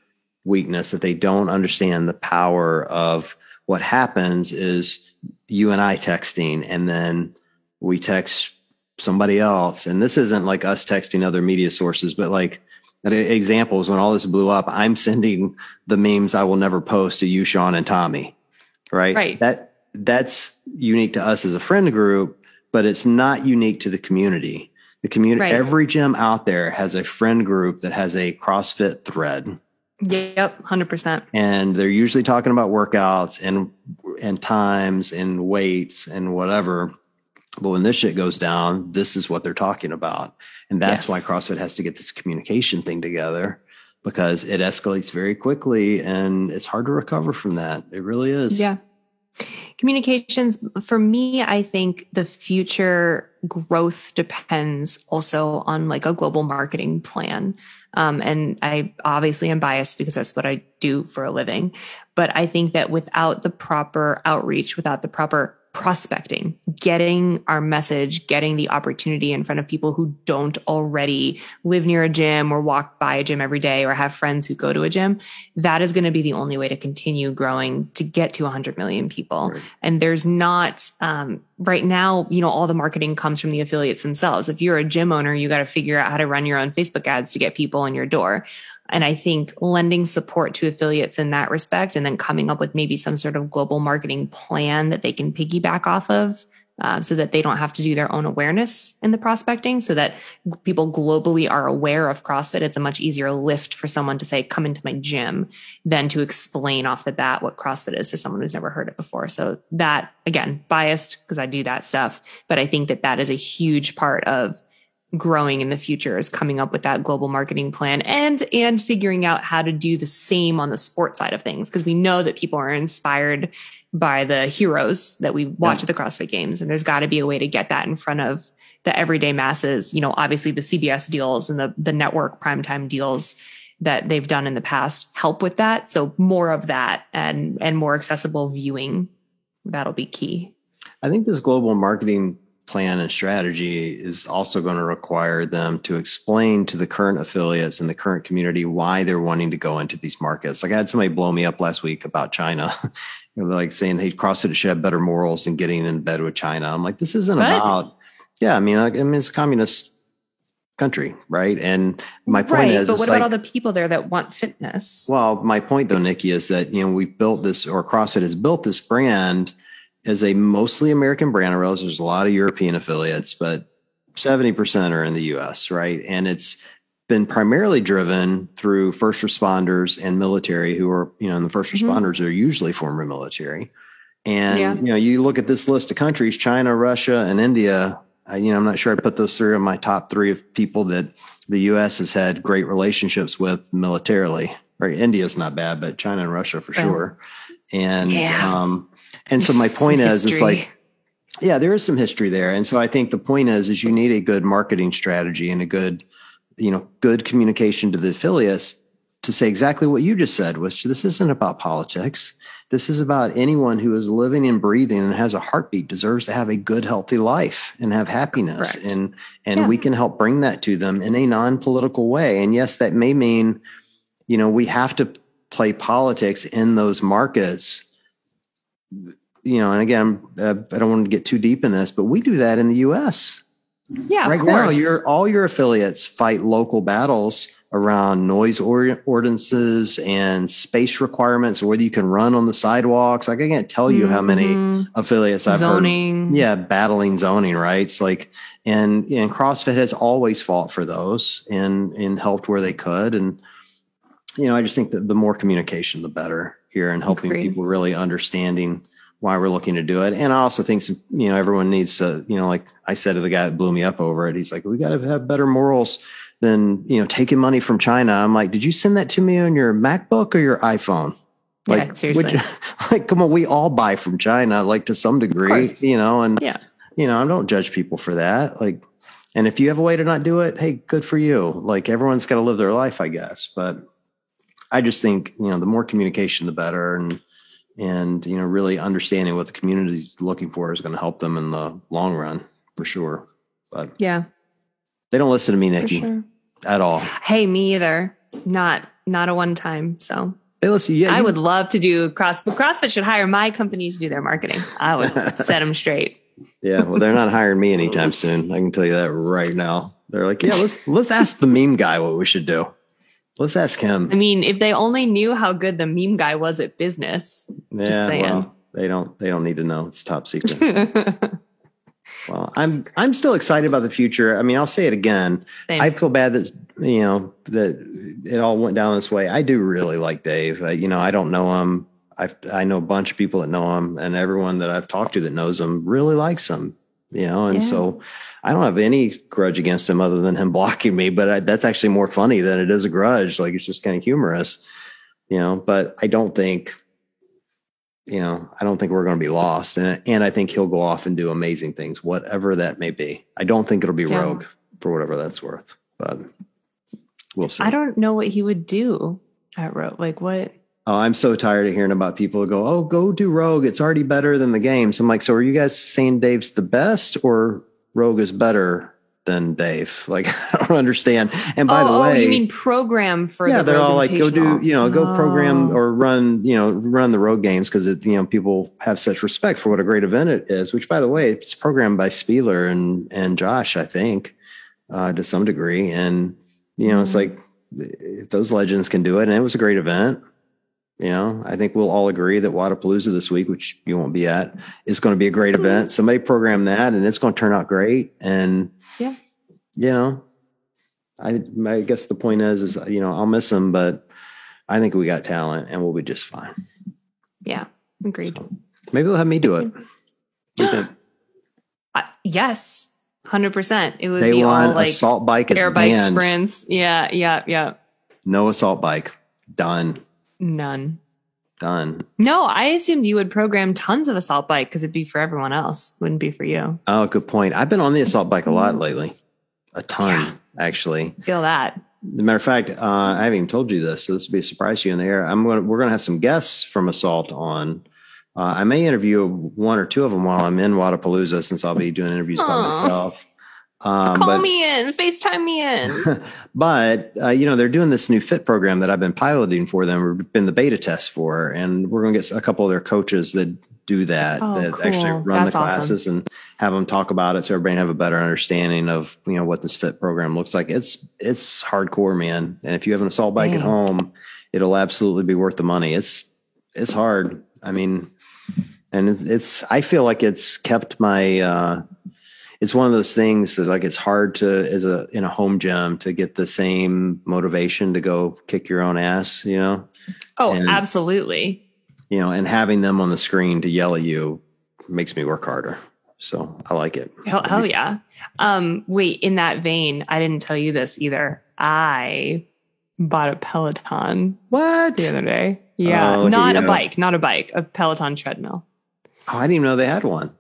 weakness that they don't understand the power of what happens is you and I texting and then we text somebody else and this isn't like us texting other media sources but like an example is when all this blew up I'm sending the memes I will never post to you Sean and Tommy right Right. that that's unique to us as a friend group, but it's not unique to the community. The community, Right. every gym out there has a friend group that has a CrossFit thread, yep, hundred percent. and they're usually talking about workouts and and times and weights and whatever. But when this shit goes down, this is what they're talking about, and that's Yes. why CrossFit has to get this communication thing together because it escalates very quickly and it's hard to recover from that. It really is. Yeah. Communications, for me, I think the future growth depends also on like a global marketing plan. Um, and I obviously am biased because that's what I do for a living. But I think that without the proper outreach, without the proper prospecting, getting our message, getting the opportunity in front of people who don't already live near a gym or walk by a gym every day or have friends who go to a gym, that is going to be the only way to continue growing to get to 100 million people. Right. And there's not, um, right now, you know, all the marketing comes from the affiliates themselves. If you're a gym owner, you got to figure out how to run your own Facebook ads to get people in your door. And I think lending support to affiliates in that respect, and then coming up with maybe some sort of global marketing plan that they can piggyback off of. Uh, so that they don't have to do their own awareness in the prospecting, so that people globally are aware of CrossFit. It's a much easier lift for someone to say, come into my gym than to explain off the bat what CrossFit is to someone who's never heard it before. So that again, biased because I do that stuff, but I think that that is a huge part of growing in the future is coming up with that global marketing plan and and figuring out how to do the same on the sport side of things. Because we know that people are inspired by the heroes that we watch Yeah. at the CrossFit games and there's got to be a way to get that in front of the everyday masses. You know obviously the CBS deals and the the network primetime deals that they've done in the past help with that. So more of that and and more accessible viewing that'll be key. I think this global marketing plan and strategy is also going to require them to explain to the current affiliates and the current community why they're wanting to go into these markets. Like I had somebody blow me up last week about China. you know, like saying, Hey, CrossFit should have better morals than getting in bed with China. I'm like, this isn't about, yeah, I mean, like, I mean, it's a communist country, right? And my point right, is, but what like, about all the people there that want fitness? well, my point though, Nikki, is that you know we built this, or CrossFit has built this brand as a mostly American brand. I realize there's a lot of European affiliates, but seventy percent are in the U.S. Right, and it's been primarily driven through first responders and military, who are you know, and the 1st Mhm. responders are usually former military. And Yeah. you know, you look at this list of countries: China, Russia, and India. I, you know, I'm not sure I'd put those three on my top three of people that the U.S. has had great relationships with militarily. Right, India's not bad, but China and Russia for Yeah. sure. And Yeah. um, and so my point is, it's like, yeah, there is some history there, and so I think the point is, is you need a good marketing strategy and a good, you know, good communication to the affiliates to say exactly what you just said, which this isn't about politics. This is about anyone who is living and breathing and has a heartbeat deserves to have a good, healthy life and have happiness. Correct. And and Yeah. we can help bring that to them in a non-political way. And yes, that may mean, you know, we have to play politics in those markets. You know, and again, uh, I don't want to get too deep in this, but we do that in the U.S yeah, right now your all your affiliates fight local battles around noise ordinances and space requirements whether you can run on the sidewalks. Like i can't tell you how many Mhm. affiliates i've zoning. heard yeah battling zoning rights like and and crossfit has always fought for those and and helped where they could. And you know i just think that the more communication the better here and helping Agreed. people really understanding why we're looking to do it. And I also think some, you know everyone needs to you know like I said to the guy that blew me up over it. He's like, we got to have better morals than you know taking money from China. I'm like, did you send that to me on your MacBook or your iPhone? Yeah, Like seriously. you- like, come on, we all buy from China, like to some degree, you know, and Yeah. you know, I don't judge people for that. Like, and if you have a way to not do it, hey, good for you. Like everyone's got to live their life, I guess. But I just think you know the more communication, the better, and and you know really understanding what the community is looking for is going to help them in the long run for sure. But Yeah, they don't listen to me, Nikki, sure. at all. Hey, me either. Not not a one time. So They listen. Yeah, I you- would love to do cross, but CrossFit should hire my company to do their marketing. I would set them straight. Yeah, well, they're not hiring me anytime soon. I can tell you that right now. They're like, yeah, let's let's ask the meme guy what we should do. Let's ask him. I mean, if they only knew how good the meme guy was at business. yeah, saying. well, they don't they don't need to know. It's top secret. well, I'm I'm still excited about the future. I mean, I'll say it again. Same. I feel bad that you know that it all went down this way. I do really like Dave. Uh, you know, I don't know him. I I know a bunch of people that know him, and everyone that I've talked to that knows him really likes him. You know, and Yeah. so I don't have any grudge against him other than him blocking me. But I, that's actually more funny than it is a grudge. Like it's just kind of humorous, you know. But I don't think, you know, I don't think we're going to be lost, and and I think he'll go off and do amazing things, whatever that may be. I don't think it'll be Yeah. Rogue for whatever that's worth, but we'll see. I don't know what he would do at Rogue. Like what? Oh, I'm so tired of hearing about people who go, "Oh, go do Rogue. It's already better than the games." I'm like, "So are you guys saying Dave's the best, or Rogue is better than Dave?" Like, I don't understand. And by oh, the way, oh, you mean program for yeah, the they're all like, "Go do, you know, go program Oh. or run, you know, run the Rogue games because it, you know, people have such respect for what a great event it is." Which, by the way, it's programmed by Spieler and and Josh, I think, uh, to some degree, and you know, it's Mhm. like if those legends can do it, and it was a great event. You know, I think we'll all agree that Wodapalooza this week, which you won't be at, is going to be a great event. Somebody program that, and it's going to turn out great. And Yeah. you know, I I guess the point is, is you know, I'll miss him, but I think we got talent, and we'll be just fine. Yeah, agreed. Maybe they'll have me do it. What do you think? Uh, yes, hundred percent. It would Day be one, all like assault bike air bike banned. sprints. Yeah, yeah, yeah. No assault bike. Done. None. Done. No, I assumed you would program tons of assault bike because it'd be for everyone else. Wouldn't be for you. Oh, good point. I've been on the assault bike a lot lately. A ton, Yeah. actually. Feel that. As a matter of fact, uh, I haven't even told you this, so this will be a surprise to you in the air. I'm going. to We're to have some guests from Assault on Uh, I may interview one or two of them while I'm in Wodapalooza since I'll be doing interviews by myself. Um, Call but, me in, FaceTime me in. but uh, you know they're doing this new fit program that I've been piloting for them. We've been the beta test for, and we're going to get a couple of their coaches that do that Oh, that cool. actually run That's the awesome. classes and have them talk about it, so everybody can have a better understanding of you know what this fit program looks like. It's it's hardcore, man. And if you have an assault bike at home, it'll absolutely be worth the money. It's it's hard. I mean, and it's, it's I feel like it's kept my. uh it's one of those things that like it's hard to as a in a home gym to get the same motivation to go kick your own ass, you know, Oh, And- absolutely. you know, and having them on the screen to yell at you makes me work harder. So I like it. Hell, hell yeah. Um, wait, in that vein, I didn't tell you this either. I bought a Peloton What? the other day. Yeah, Oh, not a bike, not a bike, a Peloton treadmill. Oh, I didn't even know they had one.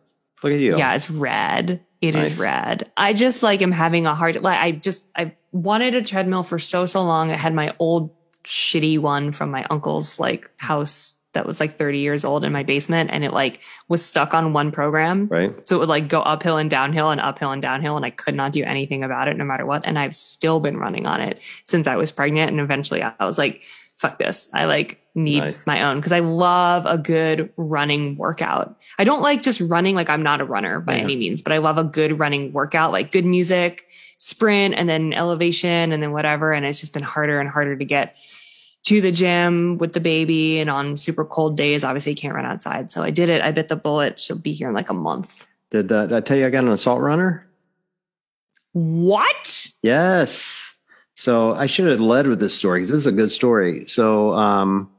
Look at you. Yeah, it's rad. It is Nice. rad. I just like am having a hard like I just I wanted a treadmill for so so long. I had my old shitty one from my uncle's like house that was like 30 years old in my basement and it like was stuck on one program. Right. So it would like go uphill and downhill and uphill and downhill and I could not do anything about it no matter what and I've still been running on it since I was pregnant and eventually I was like fuck this. I like need Nice. my own because I love a good running workout. I don't like just running like I'm not a runner by Yeah. any means, but I love a good running workout, like good music, sprint, and then elevation, and then whatever. And it's just been harder and harder to get to the gym with the baby. And on super cold days, obviously, you can't run outside. So I did it. I bit the bullet. She'll be here in like a month. Did, uh, did I tell you I got an assault runner? What? Yes. So I should have led with this story because this is a good story. So um,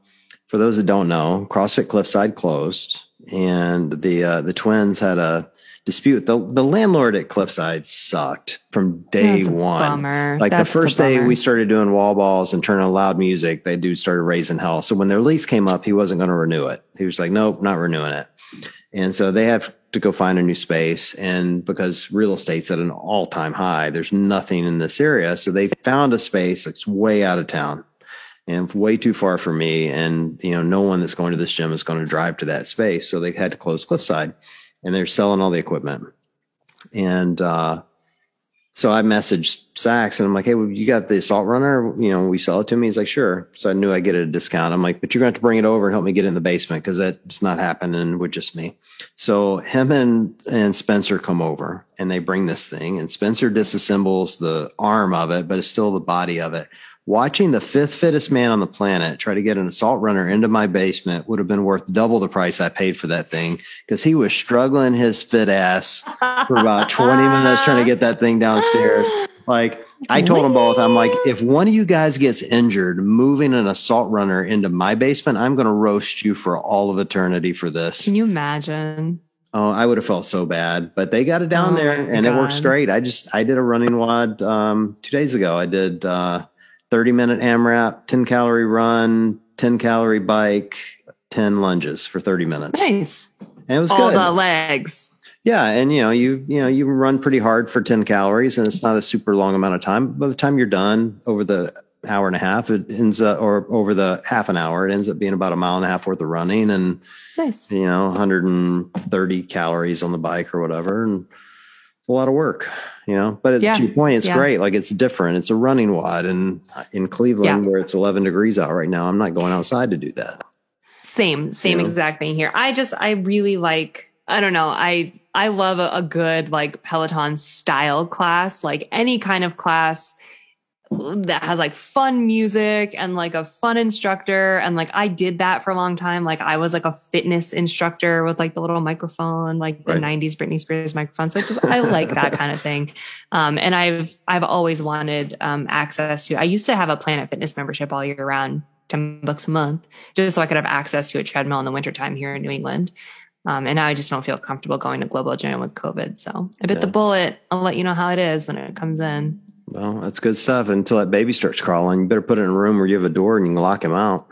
for those that don't know, CrossFit Cliffside closed, and the uh, the twins had a dispute. the The landlord at Cliffside sucked from day That's one. Bummer. Like That's the first day we started doing wall balls and turning on loud music, they do started raising hell. So when their lease came up, he wasn't going to renew it. He was like, "Nope, not renewing it." And so they have to go find a new space. And because real estate's at an all time high, there's nothing in this area. So they found a space that's way out of town and way too far for me. And, you know, no one that's going to this gym is going to drive to that space. So they had to close Cliffside and they're selling all the equipment. And, uh, so I messaged Sax and I'm like, hey, well, you got the assault runner? You know, we sell it to me. He's like, sure. So I knew I'd get it a discount. I'm like, but you're going to have to bring it over and help me get it in the basement because that's not happening with just me. So him and, and Spencer come over and they bring this thing and Spencer disassembles the arm of it, but it's still the body of it. Watching the fifth fittest man on the planet try to get an assault runner into my basement would have been worth double the price I paid for that thing because he was struggling his fit ass for about 20 minutes trying to get that thing downstairs. Like I told them both, I'm like, if one of you guys gets injured moving an assault runner into my basement, I'm going to roast you for all of eternity for this. Can you imagine? Oh, I would have felt so bad, but they got it down Oh there and it works great. I just, I did a running WOD, um, two days ago. I did, uh, 30 minute AMRAP, 10 calorie run, 10 calorie bike, 10 lunges for 30 minutes. Nice. And it was All good. the legs. Yeah, and you know, you you know, you run pretty hard for 10 calories and it's not a super long amount of time. By the time you're done over the hour and a half, it ends up or over the half an hour, it ends up being about a mile and a half worth of running and Nice. you know, 130 calories on the bike or whatever. And a lot of work, you know. But Yeah, to your point, it's yeah. great. Like it's different. It's a running WOD. And in Cleveland, Yeah. where it's 11 degrees out right now, I'm not going outside to do that. Same, same Yeah. exact thing here. I just, I really like, I don't know, I, I love a, a good like Peloton style class, like any kind of class that has like fun music and like a fun instructor. And like I did that for a long time. Like I was like a fitness instructor with like the little microphone, like the Right. 90s Britney Spears microphone. So just, I like that kind of thing. Um, and I've, I've always wanted um, access to, I used to have a Planet Fitness membership all year round, 10 bucks a month just so I could have access to a treadmill in the wintertime here in New England. Um, and now I just don't feel comfortable going to Global Gym with COVID. So I bit the bullet. I'll let you know how it is when it comes in. Well, that's good stuff. Until that baby starts crawling, you better put it in a room where you have a door and you can lock him out.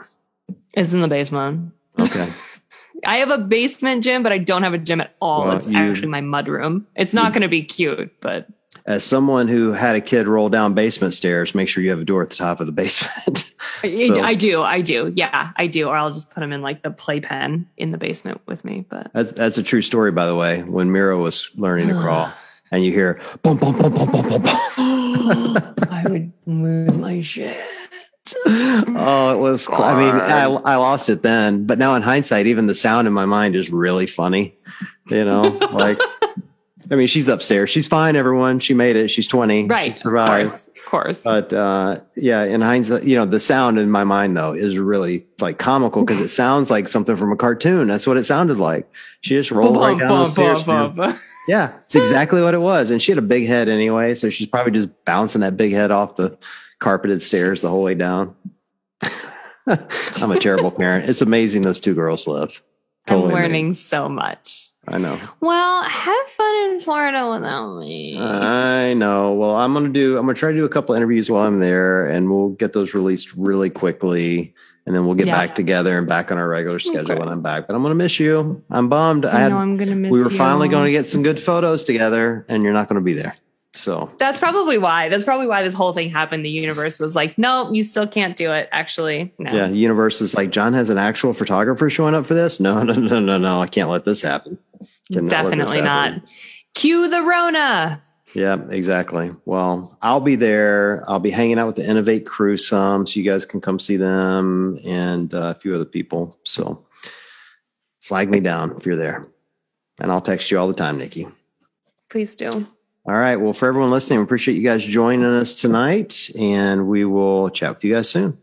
It's in the basement. Okay. I have a basement gym, but I don't have a gym at all. Well, it's you- actually my mud room. It's not going to be cute, but as someone who had a kid roll down basement stairs, make sure you have a door at the top of the basement. so, I do, I do, yeah, I do. Or I'll just put them in like the playpen in the basement with me. But that's that's a true story, by the way. When Mira was learning to crawl, and you hear boom, boom, boom, boom, boom, boom, boom. I would lose my shit. oh, it was. I mean, I, I lost it then, but now in hindsight, even the sound in my mind is really funny. You know, like I mean, she's upstairs. She's fine, everyone. She made it. She's 20. Right. She survived. Of course. Of course. But uh, yeah, in hindsight, you know, the sound in my mind though is really like comical because it sounds like something from a cartoon. That's what it sounded like. She just rolled right down the stairs. Yeah, it's hmm. exactly what it was. And she had a big head anyway, so she's probably just bouncing that big head off the carpeted stairs the whole way down. I'm a terrible parent. It's amazing those two girls live. Totally I'm learning amazing. so much. I know. Well, have fun in Florida without me. I know. Well, I'm gonna do. I'm gonna try to do a couple interviews while I'm there, and we'll get those released really quickly, and then we'll get yeah. back together and back on our regular schedule okay. when I'm back. But I'm gonna miss you. I'm bummed. I, I know I'm gonna miss. You. We were you. finally going to get some good photos together, and you're not going to be there. So that's probably why. That's probably why this whole thing happened. The universe was like, no, you still can't do it. Actually, no. Yeah, universe is like, John has an actual photographer showing up for this. No, no, no, no, no. I can't let this happen. Cannot Definitely this happen. not. Cue the Rona. Yeah, exactly. Well, I'll be there. I'll be hanging out with the Innovate crew some, so you guys can come see them and uh, a few other people. So flag me down if you're there, and I'll text you all the time, Nikki. Please do. All right. Well, for everyone listening, we appreciate you guys joining us tonight, and we will chat with you guys soon.